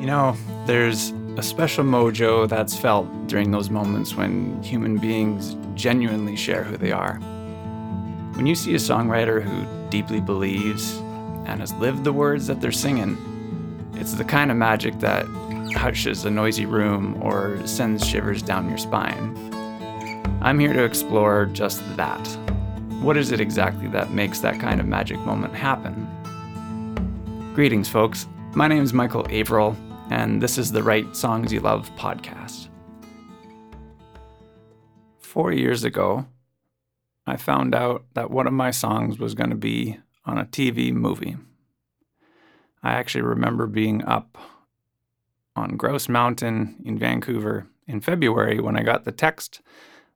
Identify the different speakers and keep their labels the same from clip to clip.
Speaker 1: You know, there's a special mojo that's felt during those moments when human beings genuinely share who they are. When you see a songwriter who deeply believes and has lived the words that they're singing, it's the kind of magic that hushes a noisy room or sends shivers down your spine. I'm here to explore just that. What is it exactly that makes that kind of magic moment happen? Greetings, folks. My name is Michael Averill, and this is the Write Songs You Love podcast. Four years ago, I found out that one of my songs was going to be on a TV movie. I actually remember being up on Grouse Mountain in Vancouver in February when I got the text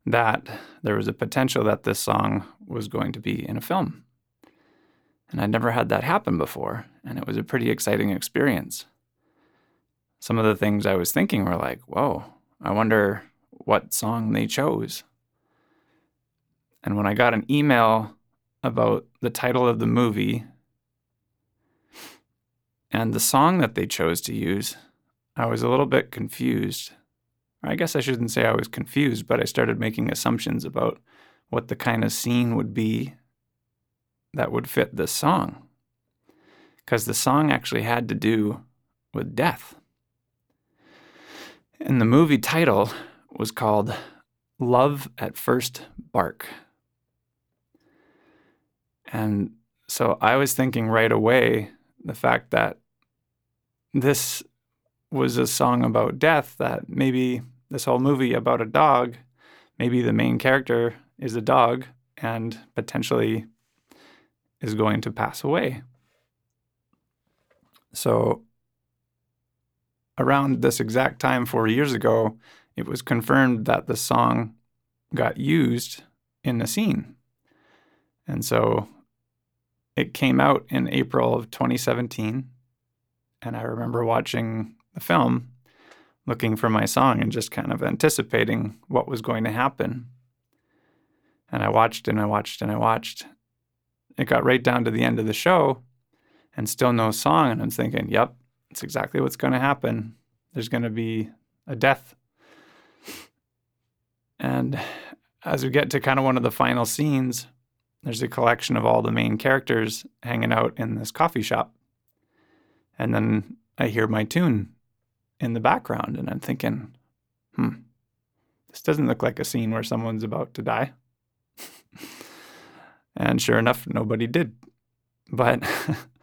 Speaker 1: that there was a potential that this song was going to be in a film. And I'd never had that happen before, and it was a pretty exciting experience. Some of the things I was thinking were like, whoa, I wonder what song they chose. And when I got an email about the title of the movie and the song that they chose to use, I was a little bit confused. I guess I shouldn't say I was confused, but I started making assumptions about what the kind of scene would be that would fit this song. Because the song actually had to do with death. And the movie title was called Love at First Bark. And so I was thinking right away the fact that this was a song about death, that maybe this whole movie about a dog, maybe the main character is a dog and potentially is going to pass away. So, around this exact time, four years ago, it was confirmed that the song got used in the scene. And so it came out in April of 2017. And I remember watching the film, looking for my song and just kind of anticipating what was going to happen. And I watched and I watched and I watched. It got right down to the end of the show and still no song. And I'm thinking, yep, it's exactly what's going to happen. There's going to be a death. And as we get to kind of one of the final scenes, there's a collection of all the main characters hanging out in this coffee shop. And then I hear my tune in the background, and I'm thinking, hmm, this doesn't look like a scene where someone's about to die. and sure enough, nobody did. But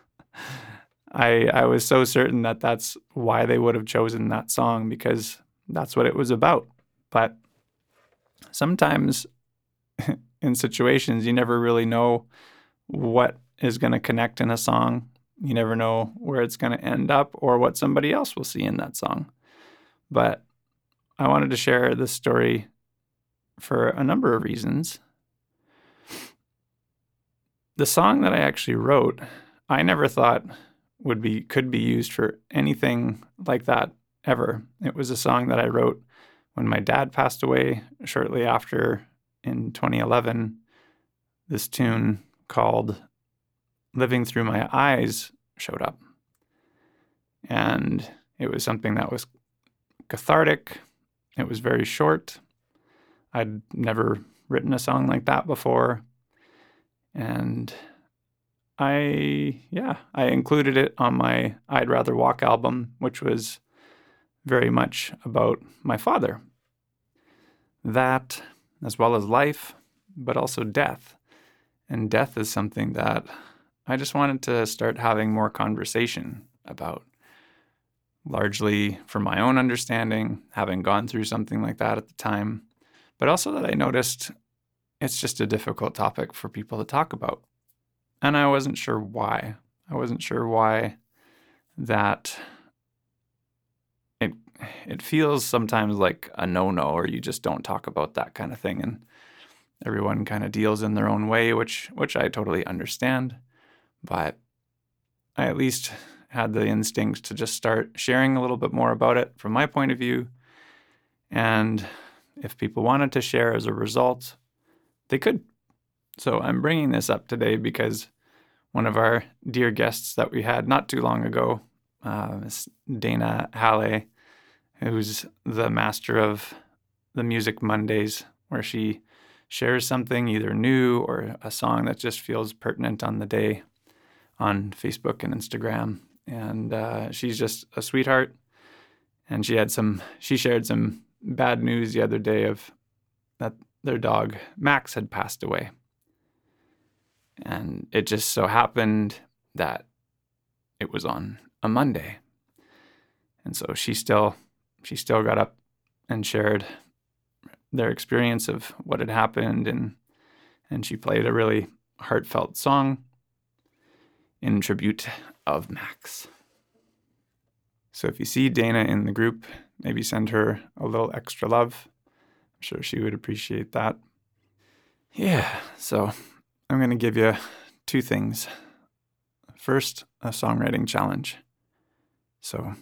Speaker 1: I I was so certain that that's why they would have chosen that song because that's what it was about. But sometimes in situations you never really know what is going to connect in a song. You never know where it's going to end up or what somebody else will see in that song. But I wanted to share this story for a number of reasons. The song that I actually wrote, I never thought would be could be used for anything like that ever. It was a song that I wrote when my dad passed away shortly after in 2011. This tune called Living Through My Eyes showed up. And it was something that was cathartic. It was very short. I'd never written a song like that before. And I, yeah, I included it on my I'd Rather Walk album, which was very much about my father. That, as well as life, but also death. And death is something that I just wanted to start having more conversation about. Largely from my own understanding, having gone through something like that at the time, but also that I noticed it's just a difficult topic for people to talk about. And I wasn't sure why. I wasn't sure why that it it feels sometimes like a no-no or you just don't talk about that kind of thing and everyone kind of deals in their own way, which which I totally understand. But I at least had the instinct to just start sharing a little bit more about it from my point of view. And if people wanted to share as a result, they could. So I'm bringing this up today because one of our dear guests that we had not too long ago uh, Dana Halle, who's the master of the Music Mondays, where she shares something either new or a song that just feels pertinent on the day on Facebook and Instagram. And uh, she's just a sweetheart. And she had some, she shared some bad news the other day of that their dog Max had passed away. And it just so happened that it was on a Monday. And so she still she still got up and shared their experience of what had happened and and she played a really heartfelt song in tribute of Max. So if you see Dana in the group, maybe send her a little extra love. I'm sure she would appreciate that. Yeah, so I'm going to give you two things. First, a songwriting challenge. So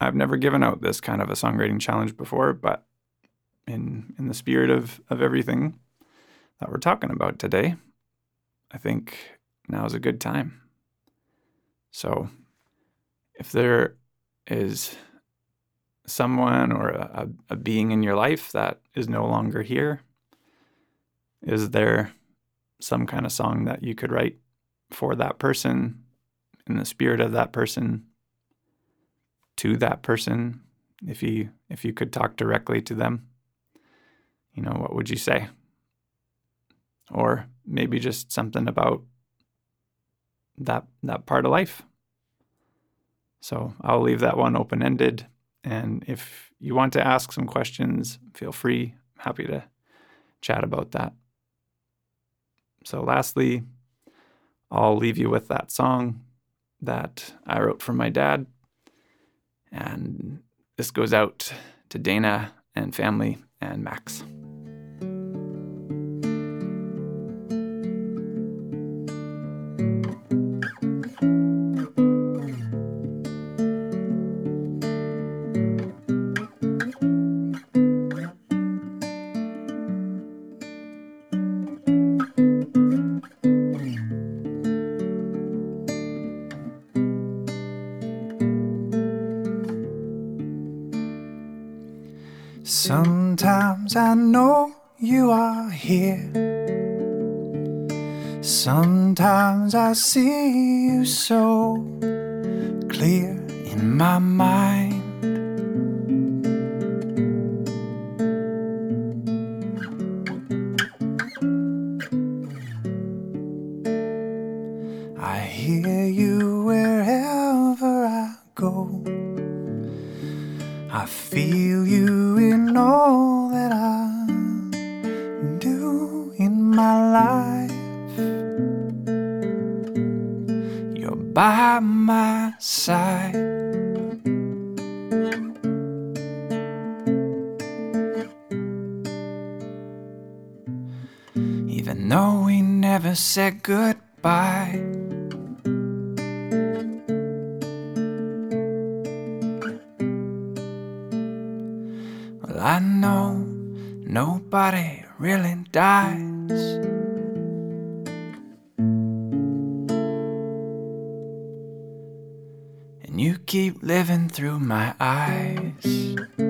Speaker 1: I've never given out this kind of a songwriting challenge before, but in in the spirit of of everything that we're talking about today, I think now is a good time. So if there is someone or a, a being in your life that is no longer here, is there some kind of song that you could write for that person in the spirit of that person to that person if you if you could talk directly to them? You know what would you say? Or maybe just something about that that part of life. So i'll leave that one open ended and if you want to ask some questions feel free. I'm happy to chat about that so lastly i'll leave you with that song that i wrote for my dad and this goes out to Dana and family and Max. Sometimes I know you are here. Sometimes I see you so clear in my mind. By my side. Even though we never said goodbye. Well, I know nobody really dies. You keep living through my eyes.